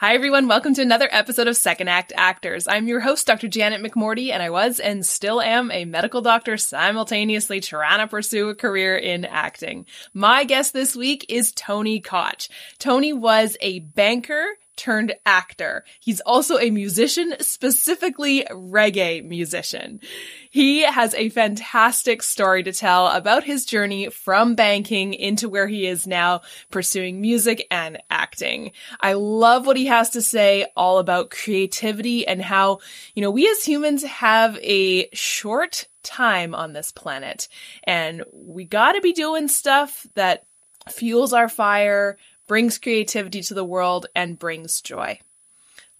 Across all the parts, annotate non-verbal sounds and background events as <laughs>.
Hi, everyone. Welcome to another episode of Second Act Actors. I'm your host, Dr. Janet McMorty, and I was and still am a medical doctor simultaneously trying to pursue a career in acting. My guest this week is Tony Cauch. Tony was a banker turned actor. He's also a musician, specifically reggae musician. He has a fantastic story to tell about his journey from banking into where he is now pursuing music and acting. I love what he has to say all about creativity and how, you know, we as humans have a short time on this planet and we gotta be doing stuff that fuels our fire, brings creativity to the world, and brings joy.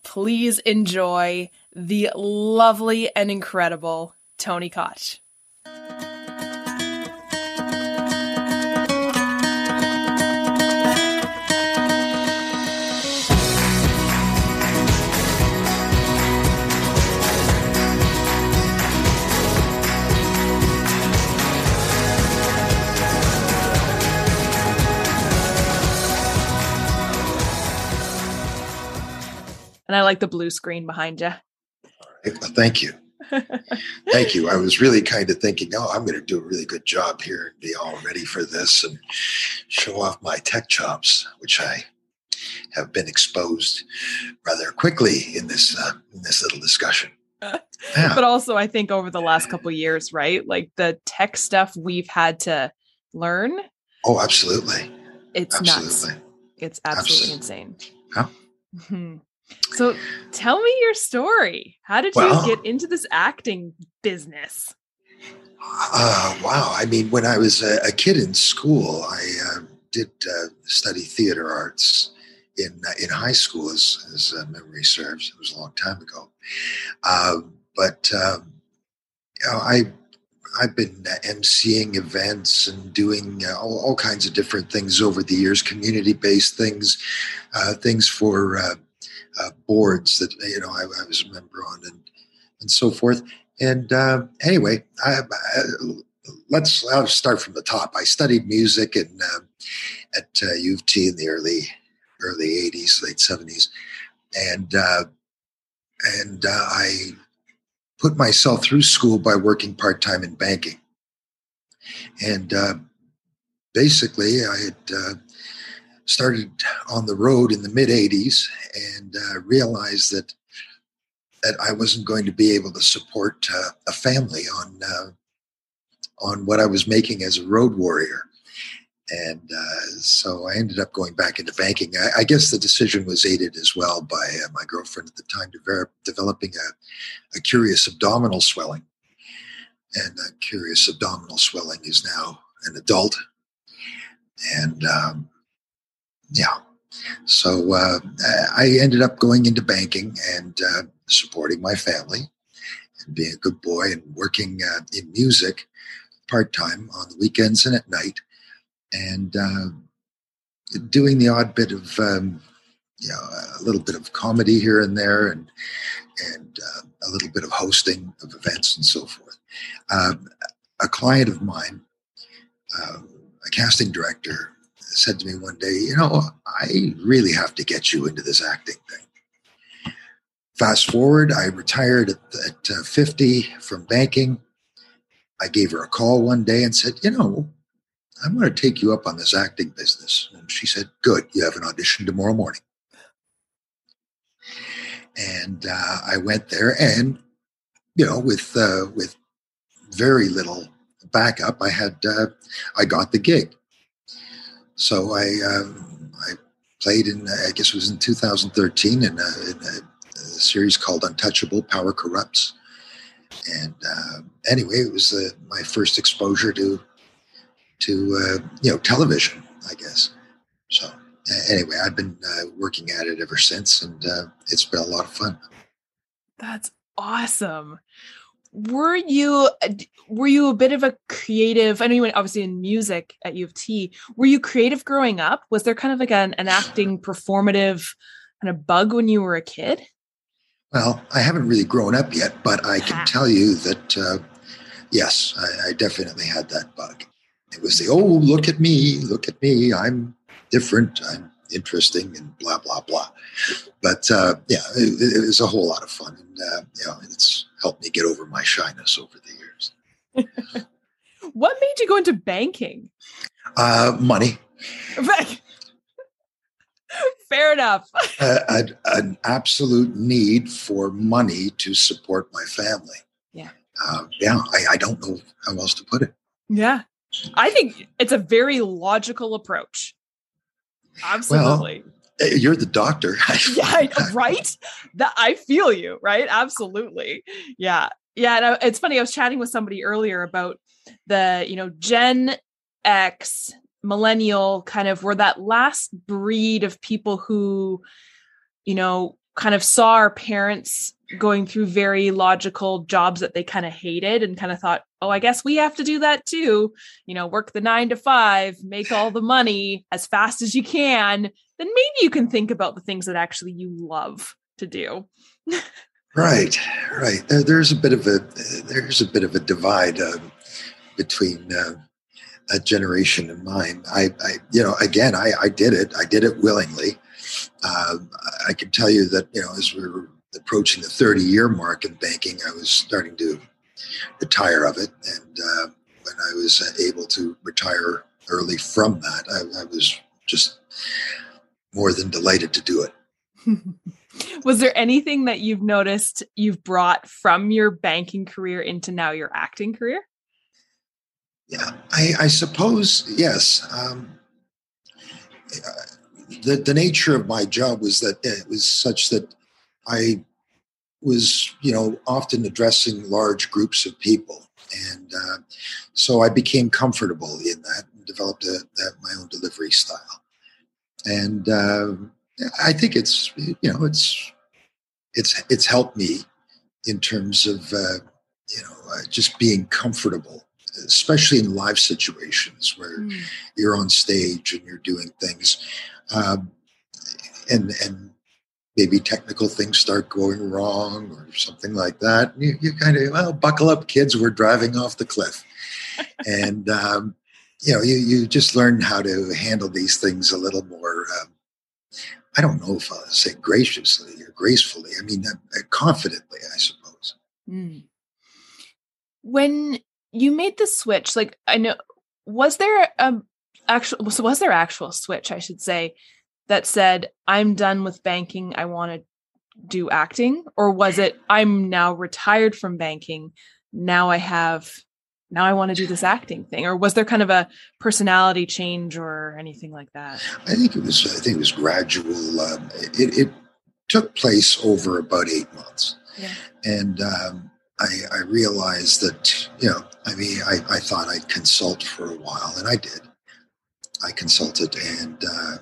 Please enjoy the lovely and incredible Tony Cauch. And I like the blue screen behind you. Thank you. Thank you. I was really kind of thinking, oh, I'm going to do a really good job here and be all ready for this and show off my tech chops, which I have been exposed rather quickly in this uh, in this little discussion. Yeah. But also, I think over the last couple years, right? Like the tech stuff we've had to learn. Oh, absolutely. It's absolutely. nuts. It's absolutely, insane. Yeah. Mm-hmm. So tell me your story. How did well, you get into this acting business? Uh, wow. I mean, when I was a, a kid in school, I uh, did uh, study theater arts in uh, in high school, as, as uh, memory serves. It was a long time ago. Um, but um, you know, I I've been uh, emceeing events and doing uh, all, all, kinds of different things over the years, community based things, uh, things for uh, uh, boards that you know I, I, was a member on and and so forth. And uh, anyway, I, I, let's I'll start from the top. I studied music in, uh, at uh, U of T in the early early '80s, late '70s, and uh, and uh, I put myself through school by working part time in banking. And uh, basically, I had started on the road in the mid 80s and uh, realized that that I wasn't going to be able to support uh, a family on uh, on what I was making as a road warrior. And uh, so I ended up going back into banking. I, I guess the decision was aided as well by uh, my girlfriend at the time de- developing a, a curious abdominal swelling. And a curious abdominal swelling is now an adult. And um, yeah. So uh, I ended up going into banking and uh, supporting my family and being a good boy and working uh, in music part time on the weekends and at night and uh, doing the odd bit of um, you know a little bit of comedy here and there and and uh, a little bit of hosting of events and so forth. Um, a client of mine, a casting director, said to me one day, You know, I really have to get you into this acting thing. Fast forward, I retired at, at uh, 50 from banking. I gave her a call one day and said, You know, I'm going to take you up on this acting business. And she said, Good, you have an audition tomorrow morning. And uh, I went there, and you know, with uh, with very little backup, I had uh, I got the gig. So I um, I played in I guess it was in 2013 in a, in a, a series called Untouchable: Power Corrupts. And uh, anyway, it was uh, my first exposure to to uh, you know television, I guess. So anyway, I've been uh, working at it ever since, and uh, it's been a lot of fun. That's awesome were you were you a bit of a creative i know you went obviously in music at u of t were you creative growing up? Was there kind of like an, an acting performative kind of bug when you were a kid? Well i haven't really grown up yet but i can tell you that uh, yes I, I definitely had that bug. It was the oh look at me look at me i'm different i'm interesting and blah blah blah. But uh, yeah, it, it, was a whole lot of fun, and uh, you know, it's helped me get over my shyness over the years. <laughs> what made you go into banking? Uh, money. <laughs> Fair enough. uh, an absolute need for money to support my family. Yeah. Uh, yeah, I, I don't know how else to put it. Yeah. I think it's a very logical approach. Absolutely. Well, eh, you're the doctor. <laughs> yeah, right? That I feel you, right? Absolutely. Yeah. Yeah. And it's funny. I was chatting with somebody earlier about the, you know, Gen X, millennial kind of were that last breed of people who, you know, kind of saw our parents going through very logical jobs that they kind of hated and kind of thought, oh, I guess we have to do that too. You know, work the nine to five, make all the money as fast as you can. Then maybe you can think about the things that actually you love to do. right, right. There, there's a bit of a there's a bit of a divide uh, between uh, a generation and mine. I, I, you know, again, I, I did it. I did it willingly. Uh, I can tell you that you know, as we were approaching the 30 year mark in banking, I was starting to retire of it. And uh, when I was able to retire early from that, I, I was just more than delighted to do it. <laughs> was there anything that you've noticed you've brought from your banking career into now your acting career? Yeah, I, I suppose yes. Um, the the nature of my job was that it was such that I was, you know, often addressing large groups of people, and uh, so I became comfortable in that and developed a, that my own delivery style. And uh, I think it's, you know, it's it's it's helped me in terms of uh, you know uh, just being comfortable especially in live situations where mm. you're on stage and you're doing things um, and and maybe technical things start going wrong or something like that. You, you kind of well buckle up kids we're driving off the cliff. <laughs> And um, you know you, you just learn how to handle these things a little more um, i don't know if i'll say graciously or gracefully i mean uh, confidently i suppose. Mm. when you made the switch like i know was there a actual so was there actual switch i should say that said i'm done with banking. I want to do acting. Or was it i'm now retired from banking. Now i have now i want to do this acting thing. Or was there kind of a personality change or anything like that? I think it was i think it was gradual um, it, it took place over about eight months. Yeah. and um, I, I realized that, you know, I mean, I, I thought I'd consult for a while, and I did. I consulted and uh,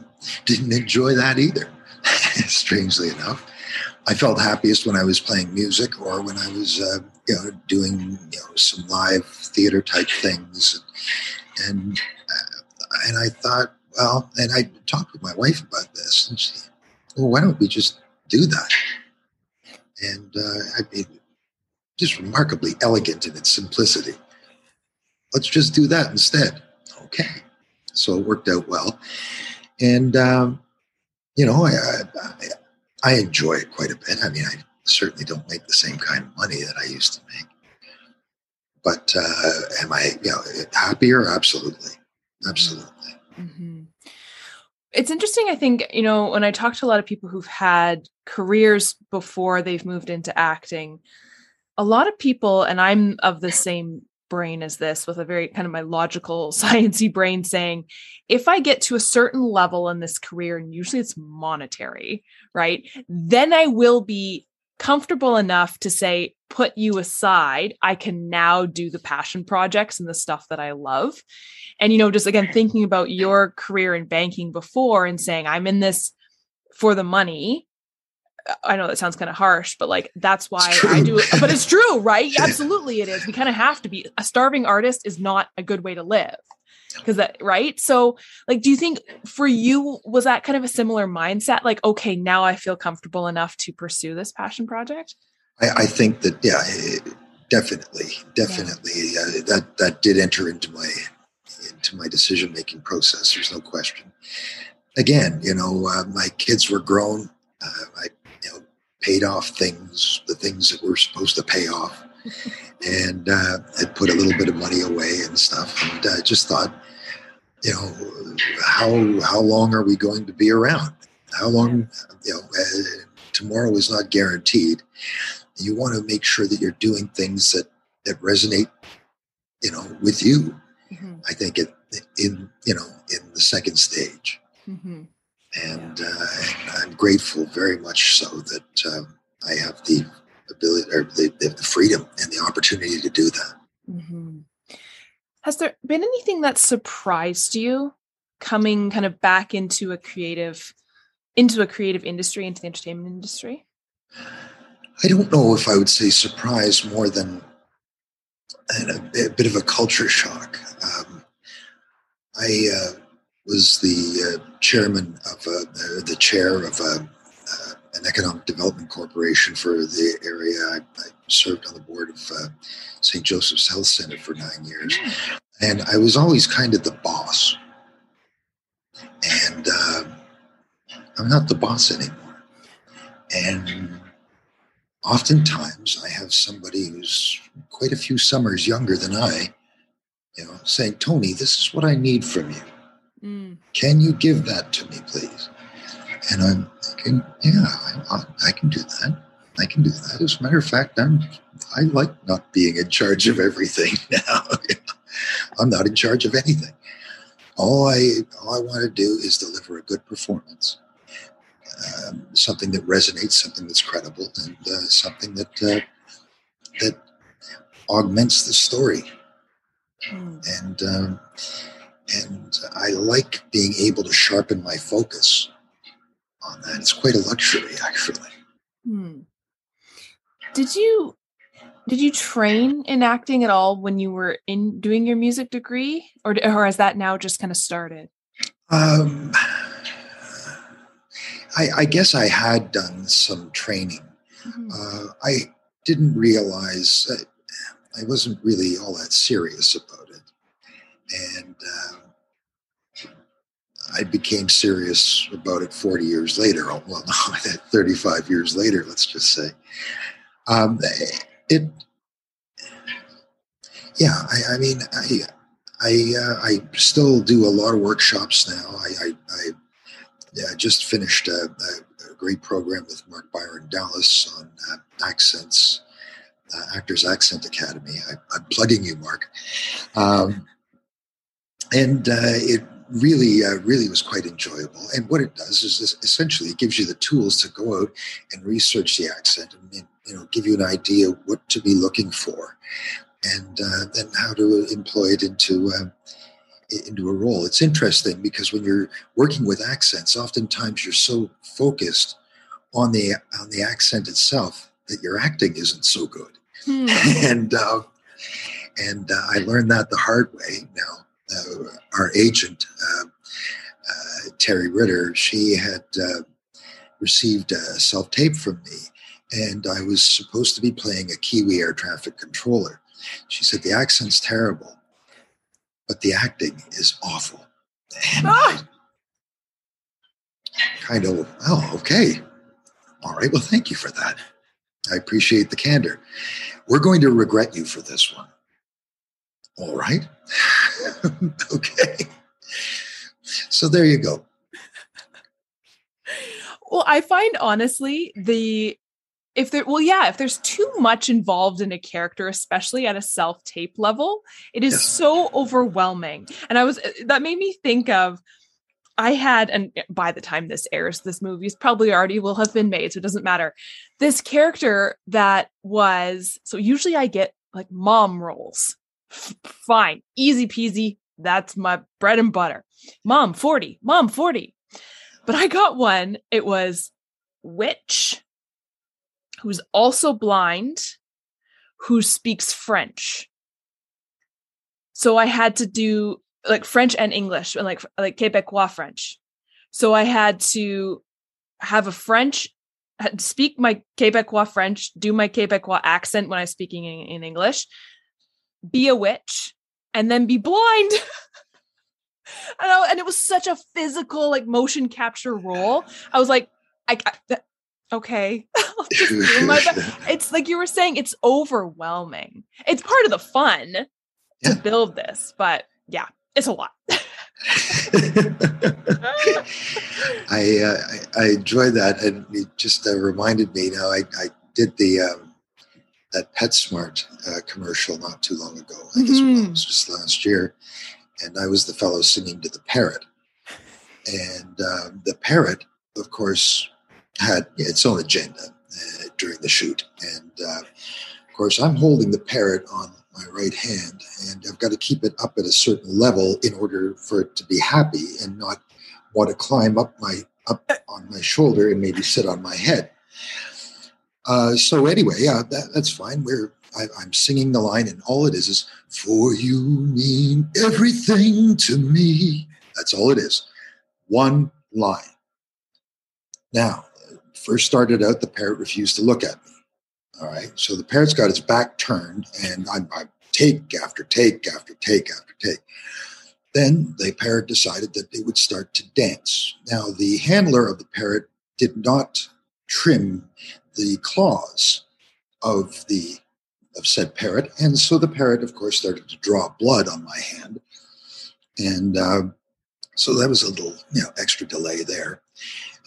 didn't enjoy that either, <laughs> strangely enough. I felt happiest when I was playing music or when I was, uh, you know, doing you know some live theater type things, and and, uh, and I thought, well, and I talked with my wife about this, and she, well, why don't we just do that? And uh, I mean, just remarkably elegant in its simplicity. Let's just do that instead. Okay. So it worked out well. And, um, you know, I, I, I enjoy it quite a bit. I mean, I certainly don't make the same kind of money that I used to make. But uh, am I, you know, happier? Absolutely. Absolutely. Mm-hmm. It's interesting, I think, you know, when I talk to a lot of people who've had careers before they've moved into acting, a lot of people, and I'm of the same brain as this with a very kind of my logical <laughs> sciency brain saying if i get to a certain level in this career and usually it's monetary right then i will be comfortable enough to say put you aside i can now do the passion projects and the stuff that i love. And you know just again thinking about your career in banking before and saying i'm in this for the money I know that sounds kind of harsh, but like that's why I do it. But it's true, right? <laughs> Absolutely, it is. We kind of have to be. A starving artist is not a good way to live because that right so like do you think for you was that kind of a similar mindset like okay now i feel comfortable enough to pursue this passion project i, I think that yeah definitely definitely yeah. uh, that that did enter into my into my decision making process there's no question again, you know, uh, my kids were grown. Uh, I, paid off things, the things that were supposed to pay off, <laughs> and uh, I put a little bit of money away and stuff. And I just thought, you know, how how long are we going to be around? How long, you know, uh, tomorrow is not guaranteed. You want to make sure that you're doing things that that resonate, you know, with you. Mm-hmm. I think it in you know in the second stage. Mm-hmm. And, uh, I'm grateful very much so that um, I have the ability or the, the, freedom and the opportunity to do that. Mm-hmm. Has there been anything that surprised you coming kind of back into a creative into a creative industry, into the entertainment industry? I don't know if I would say surprise more than a, a bit of a culture shock. Um, I uh, was the uh, chairman of uh, the chair of uh, uh, an economic development corporation for the area. I, I served on the board of uh, St. Joseph's Health Center for nine years, and I was always kind of the boss. And I'm not the boss anymore. And oftentimes I have somebody who's quite a few summers younger than I, you know, saying, Tony, this is what I need from you. Mm. Can you give that to me, please? And I'm thinking, yeah, I, I, can do that. I can do that. As a matter of fact, I'm I like not being in charge of everything <laughs> now. I'm not in charge of anything. All I all I want to do is deliver a good performance, um, something that resonates, something that's credible, and uh, something that uh, that augments the story. Mm. And um, and I like being able to sharpen my focus on that. It's quite a luxury, actually. Hmm. Did you did you train in acting at all when you were in doing your music degree, or or has that now just kind of started? Um, I, I guess I had done some training. Mm-hmm. Uh, I didn't realize I wasn't really all that serious about it, and uh, I became serious about it 40 years later. Well, <laughs> no, 35 years later, let's just say. Um, it, yeah, I, I mean, I, I, uh, I still do a lot of workshops now. I, I, I yeah, just finished a, a, great program with Mark Byron Dallas on uh, accents, uh, Actors Accent Academy. I, am plugging you, Mark. Um, and uh, it really, uh, really was quite enjoyable. And what it does is this, essentially it gives you the tools to go out and research the accent and, you know give you an idea what to be looking for, and uh, then how to employ it into. Um, into a role. It's interesting because when you're working with accents, oftentimes you're so focused on the on the accent itself that your acting isn't so good. Hmm. <laughs> and uh, and uh, I learned that the hard way. Now uh, our agent, uh, uh, Terry Ritter, she had received a self tape from me, and I was supposed to be playing a Kiwi air traffic controller. She said, The accent's terrible, but the acting is awful. Ah! kind of, oh, okay. All right. Well, thank you for that. I appreciate the candor. We're going to regret you for this one. All right. <laughs> okay. So there you go. Well, I find honestly the if there well yeah if there's too much involved in a character especially at a self tape level it is yes. so overwhelming and i was uh, that made me think of i had and by the time this airs this movie's probably already will have been made so it doesn't matter this character that was so usually i get like mom roles fine, easy peasy. That's my bread and butter. Mom 40, mom 40. But I got one. It was witch who's also blind who speaks French. So I had to do like French and English and like like Quebecois French. So I had to have a French speak my Quebecois French, do my Quebecois accent when I'm speaking in, in English, be a witch, and then be blind. <laughs> And, I, and it was such a physical, like motion capture role. I was like, I, I okay. <laughs> <laughs> it's like you were saying, it's overwhelming. It's part of the fun yeah. to build this, but yeah, it's a lot. I, uh, I, I enjoy that, and it just uh, reminded me. Now I, I did the um, that PetSmart uh, commercial not too long ago. I guess mm-hmm. it was just last year, and I was the fellow singing to the parrot, and um, the parrot, of course, had its own agenda uh, during the shoot, and uh, of course, I'm holding the parrot on my right hand, and I've got to keep it up at a certain level in order for it to be happy and not want to climb up my up on my shoulder and maybe sit on my head. Uh, so anyway, yeah, that, that's fine. We're I, am singing the line, and all it is is "For you mean everything to me." That's all it is. One line. Now, first started out, the parrot refused to look at me. All right. So the parrot's got its back turned, and I'm, I take after take after take after take. Then the parrot decided that it would start to dance. Now, the handler of the parrot did not trim the claws of the of said parrot, and so the parrot, of course, started to draw blood on my hand, and uh, so that was a little, you know, extra delay there.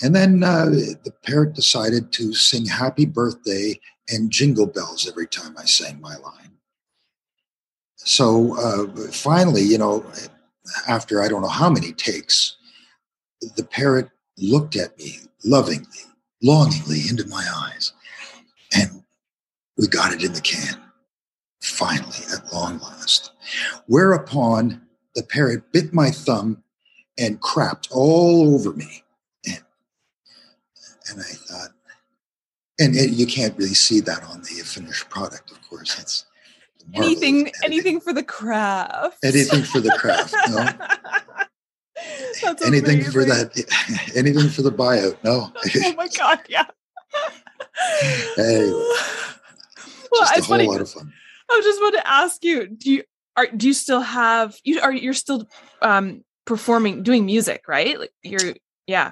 And then uh, the parrot decided to sing "Happy Birthday" and jingle bells every time I sang my line. So uh, finally, you know, after I don't know how many takes, the parrot looked at me lovingly, longingly into my eyes, and we got it in the can. Finally, at long last. Whereupon the parrot bit my thumb and crapped all over me. And, and I thought, and it, you can't really see that on the finished product, of course. It's anything, anything for the craft. Anything for the craft. No. <laughs> <laughs> anything amazing. for that. <laughs> Anything for the buyout. No. <laughs> oh my god! Yeah. anyway, well, just a whole funny. lot of fun. I just want to ask you: Do you are do you still have you are you're still um performing doing music right? Like you're yeah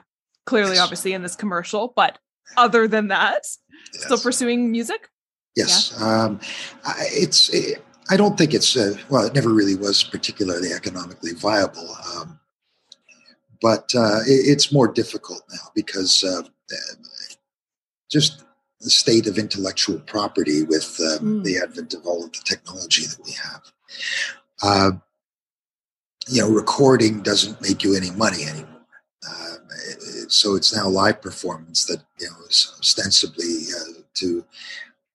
clearly yes. obviously in this commercial, but other than that, yes. still pursuing music? Yes. Yeah. Um, it's, it, I don't think it's, uh, well, it never really was particularly economically viable. Um, but uh, it, it's more difficult now because uh, just the state of intellectual property with um, mm. the advent of all of the technology that we have. Uh, you know, recording doesn't make you any money anymore. Uh, so it's now live performance that you know is ostensibly uh, to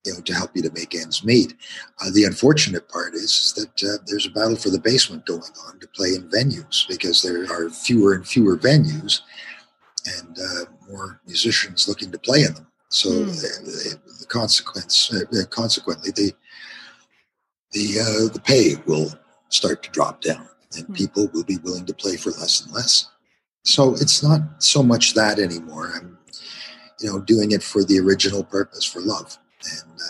you know to help you to make ends meet. Uh, the unfortunate part is, is that uh, there's a battle for the basement going on to play in venues because there are fewer and fewer venues and uh, more musicians looking to play in them. So mm. the consequence, uh, consequently, the the the pay will start to drop down, and mm. people will be willing to play for less and less. So it's not so much that anymore. I'm, you know, doing it for the original purpose, for love, and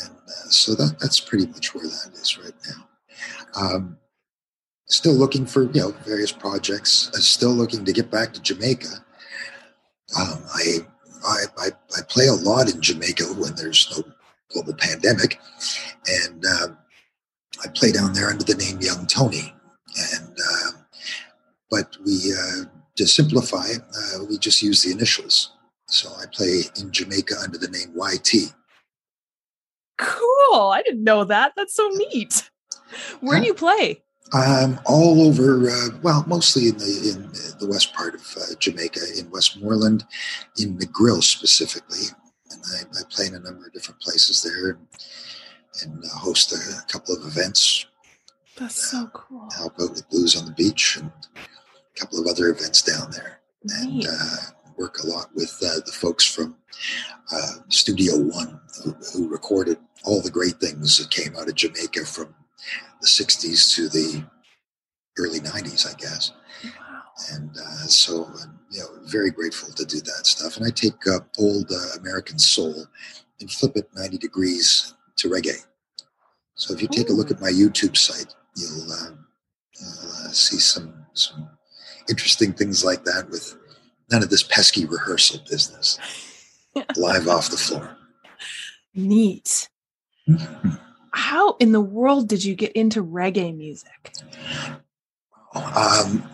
and uh, so that that's pretty much where that is right now. Um, still looking for you know various projects. Uh, still looking to get back to Jamaica. Um, I, I, I I play a lot in Jamaica when there's no global pandemic, and uh, I play down there under the name Young Tony, and uh, but we uh, to simplify, uh, we just use the initials. So I play in Jamaica under the name YT. Cool. I didn't know that. That's so neat. Where do you play? Um, all over. Uh, well, mostly in the in the west part of uh, Jamaica, in Westmoreland, in Negril specifically, and I, I, play in a number of different places there, and, and uh, host a, a, couple of events. That's so cool. Help out with Blues on the Beach and a couple of other events down there and uh, work a lot with uh, the folks from uh, Studio One who, who, recorded all the great things that came out of Jamaica from the 60s to the early 90s, I guess. Wow. And uh, so, I'm, you know, very grateful to do that stuff. And I take old uh, American soul and flip it 90 degrees to reggae. So if you take a look at my YouTube site, you'll um, uh, see some some interesting things like that with none of this pesky rehearsal business. <laughs> Live off the floor. Neat. Mm-hmm. How in the world did you get into reggae music? Um,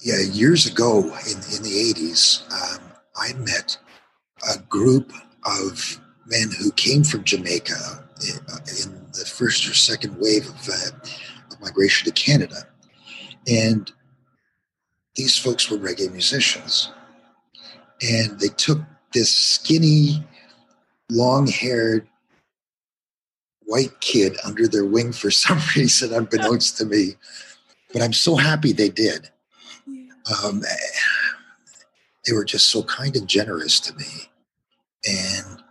yeah, years ago in, in the 80s, um, I met a group of men who came from Jamaica in, uh, in the first or second wave of, uh, of migration to Canada. And these folks were reggae musicians. And they took this skinny, long haired white kid under their wing for <laughs> some reason, unbeknownst to me. But I'm so happy they did. Um, they were just so kind and generous to me. And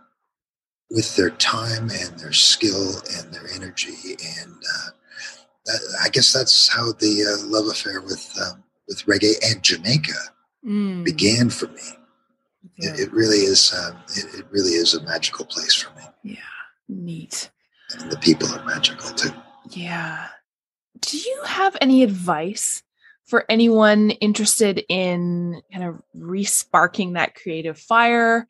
with their time and their skill and their energy. And uh, that, I guess that's how the uh, love affair with um, with reggae and Jamaica mm. began for me. Yeah. It, it, really is. Um, it, it, really is a magical place for me. Yeah, neat. And the people are magical too. Yeah. Do you have any advice for anyone interested in kind of resparking that creative fire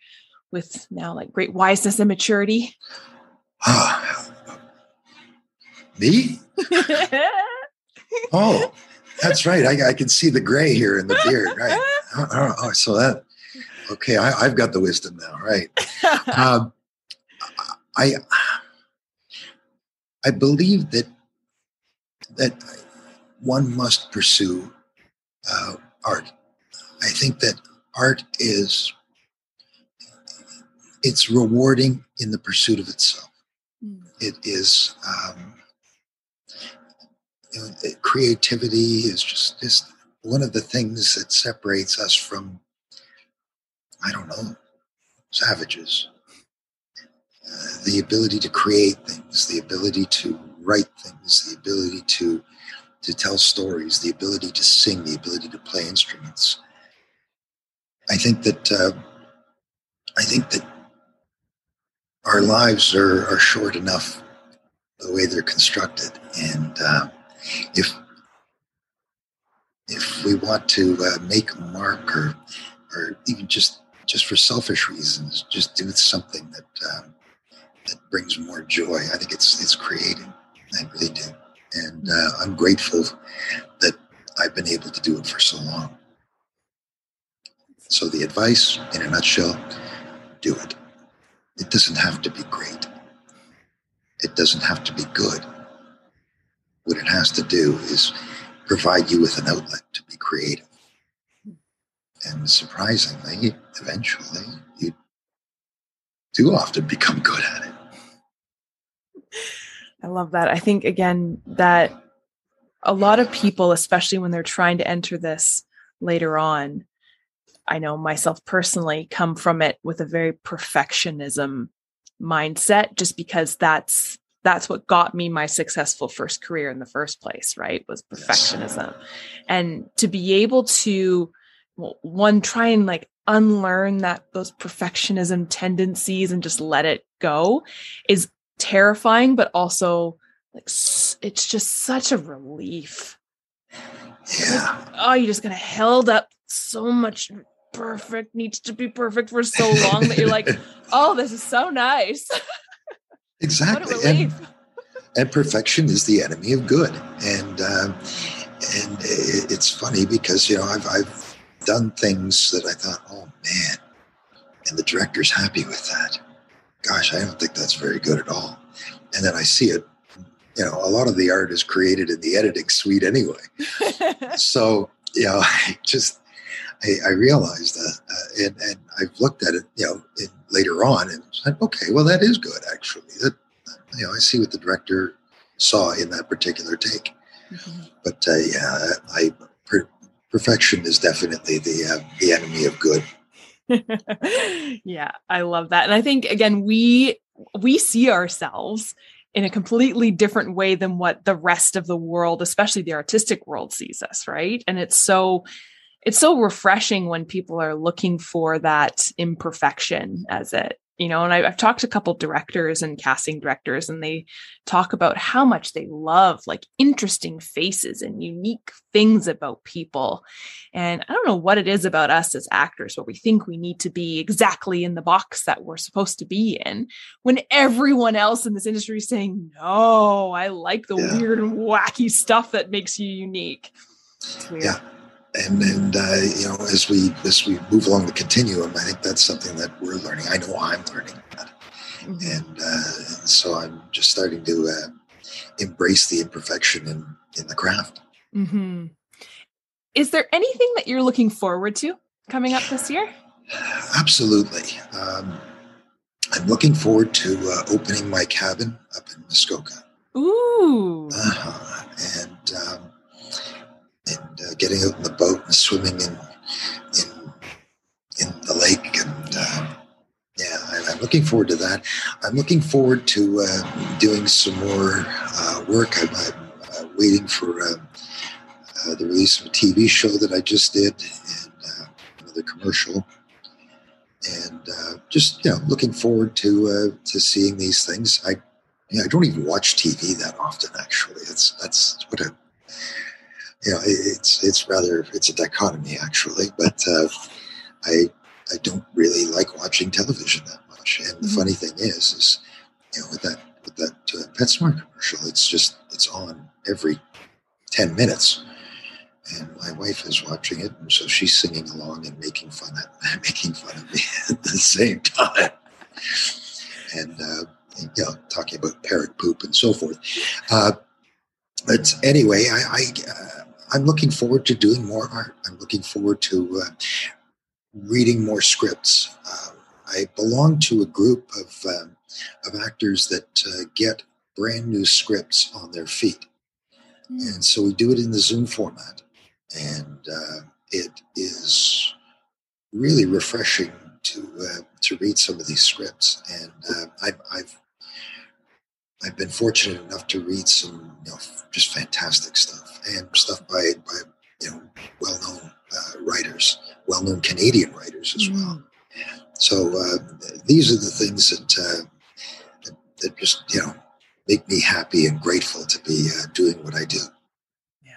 with now like great wiseness and maturity? Ah, me? <laughs> oh, that's right. I, I, can see the gray here in the beard. Right. <laughs> Oh, oh, oh so that, okay. I, have got the wisdom now. Right. Um, I, I believe that, that one must pursue uh, art. I think that art is it's rewarding in the pursuit of itself. Mm. It is um, know, creativity is just one of the things that separates us from I don't know savages. Uh, the ability to create things, the ability to write things, the ability to to tell stories, the ability to sing, the ability to play instruments. I think that uh, I think that our lives are, are short enough the way they're constructed, and uh, if if we want to uh, make a mark or or even just just for selfish reasons, just do something that um, that brings more joy. I think it's it's creating. I really do and uh, I'm grateful that I've been able to do it for so long. So, the advice in a nutshell do it. It doesn't have to be great, it doesn't have to be good. What it has to do is provide you with an outlet to be creative. And surprisingly, eventually, you do often become good at it. I love that. I think again that a lot of people, especially when they're trying to enter this later on, I know myself personally come from it with a very perfectionism mindset just because that's that's what got me my successful first career in the first place, right? Was perfectionism. And to be able to well, one try and like unlearn that those perfectionism tendencies and just let it go is terrifying, but also like it's just such a relief. Yeah. Like, oh, you're just gonna held up so much perfect needs to be perfect for so long that you're like, <laughs> oh, this is so nice. <laughs> exactly. And, <laughs> and, perfection is the enemy of good. And um, and it's funny because you know I've I've done things that I thought, oh man, and the director's happy with that gosh, I don't think that's very good at all. And then I see it, you know, a lot of the art is created in the editing suite anyway. <laughs> so, you know, <laughs> I just, I, I realized that, uh, and, and I've looked at it, you know, in, later on and said, okay, well, that is good actually. That, you know, I see what the director saw in that particular take. Mm-hmm. But uh, yeah, I, per, perfection is definitely the uh, the enemy of good. <laughs> yeah, I love that. And I think again we we see ourselves in a completely different way than what the rest of the world, especially the artistic world sees us, right? And it's so it's so refreshing when people are looking for that imperfection as it you know and I, have talked to a couple directors and casting directors and they talk about how much they love like interesting faces and unique things about people. And i don't know what it is about us as actors but we think we need to be exactly in the box that we're supposed to be in when everyone else in this industry is saying no i like the yeah. weird and wacky stuff that makes you unique. Yeah and and uh, you know as we as we move along the continuum i think that's something that we're learning. I know i'm learning that. Mm-hmm. and, uh, and so i'm just starting to uh, embrace the imperfection in in the craft. Mm-hmm. is there anything that you're looking forward to coming up this year? Absolutely. Um, i'm looking forward to uh, opening my cabin up in muskoka. Ooh. Uh-huh. and um, and uh, getting out in the boat and swimming in in in the lake. And uh, yeah I, am looking forward to that. I'm looking forward to uh, doing some more uh, work. I'm, I'm uh, waiting for uh, the release of a tv show that i just did and another commercial. And just you know looking forward to to seeing these things. I yeah, I don't even watch TV that often. Actually, it's that's what a you know, it's it's rather it's a dichotomy actually. But uh, I I don't really like watching television that much. And the mm-hmm. funny thing is, is you know, with that with that uh, PetSmart commercial, it's just it's on every ten minutes. And my wife is watching it, and so she's singing along and making fun at <laughs> making fun of me <laughs> at the same time. And uh, you know, talking about parrot poop and so forth. Uh, but anyway, I, I uh, I'm looking forward to doing more art. I'm looking forward to uh, reading more scripts. Um, I belong to a group of um, of actors that uh, get brand new scripts on their feet, mm. and so we do it in the Zoom format, and uh, it is really refreshing to uh, to read some of these scripts. And uh, I've, I've I've been fortunate enough to read some, you know, just fantastic stuff and stuff by by you know well-known uh, writers, well-known Canadian writers as well. Mm. So uh, these are the things that, uh, that, that just you know make me happy and grateful to be uh, doing what I do. Yeah,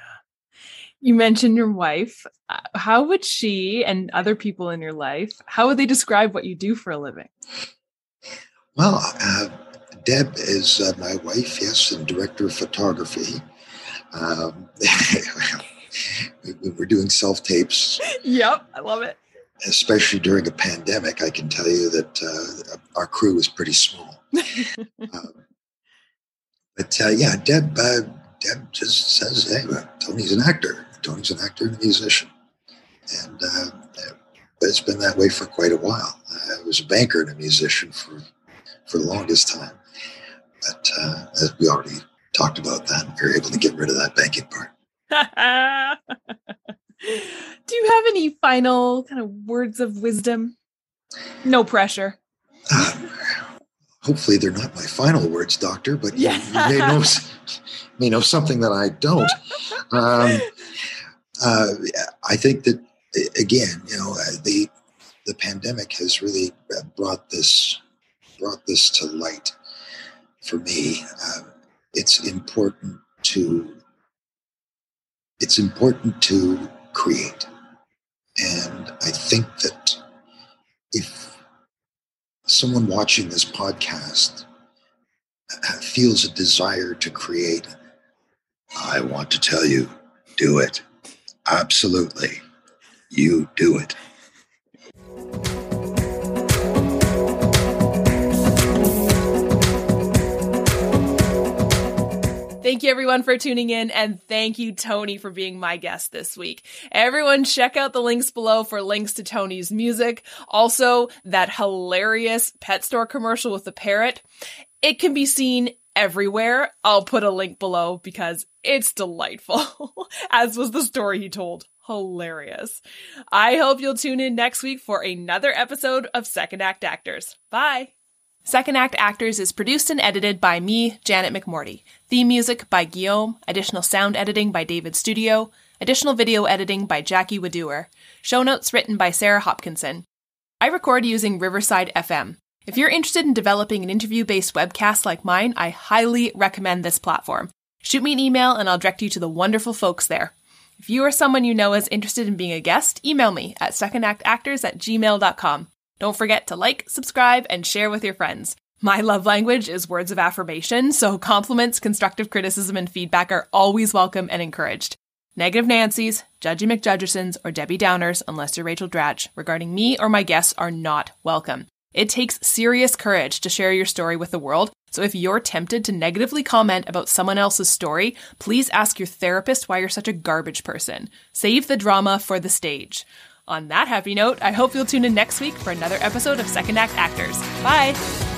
you mentioned your wife. Uh, how would she and other people in your life how would they describe what you do for a living? Well uh, Deb is uh, my wife, yes, and director of photography. Um, <laughs> we were doing self tapes. Yep, I love it. Especially during a pandemic, I can tell you that uh, our crew was pretty small. <laughs> um, but uh, yeah, Deb, uh, Deb just says, "Hey, Tony's an actor. Tony's an actor and a musician," and uh, it's been that way for quite a while. I was a banker and a musician for for the longest time. But uh, as we already talked about that, we were able to get rid of that banking part. <laughs> Do you have any final kind of words of wisdom? No pressure. Um, hopefully, they're not my final words, Doctor, but yeah. you, you, may, <laughs> know, may know something that I don't. Um, uh, I think that, again, you know, uh, the the pandemic has really brought this brought this to light for me, um, it's important to it's important to create, and I think that if someone watching this podcast uh, feels a desire to create, I want to tell you, do it. Absolutely, you do it. Thank you everyone for tuning in and thank you Tony for being my guest this week. Everyone check out the links below for links to Tony's music. Also that hilarious pet store commercial with the parrot. It can be seen everywhere. I'll put a link below because it's delightful, <laughs> as was the story he told. Hilarious. I hope you'll tune in next week for another episode of Second Act Actors. Bye. Second Act Actors is produced and edited by me, Janet McMorty. Theme music by Guillaume, additional sound editing by David Studio, additional video editing by Jackie Wadoer, show notes written by Sarah Hopkinson. I record using Riverside FM. If you're interested in developing an interview based webcast like mine, I highly recommend this platform. Shoot me an email and I'll direct you to the wonderful folks there. If you or someone you know is interested in being a guest, email me at secondactactors at gmail.com. Don't forget to like, subscribe, and share with your friends. My love language is words of affirmation, so compliments, constructive criticism, and feedback are always welcome and encouraged. Negative Nancy's, Judgy McJudgersons, or Debbie Downers, unless you're Rachel Dratch, regarding me or my guests are not welcome. It takes serious courage to share your story with the world, so if you're tempted to negatively comment about someone else's story, please ask your therapist why you're such a garbage person. Save the drama for the stage. On that happy note, I hope you'll tune in next week for another episode of Second Act Actors. Bye!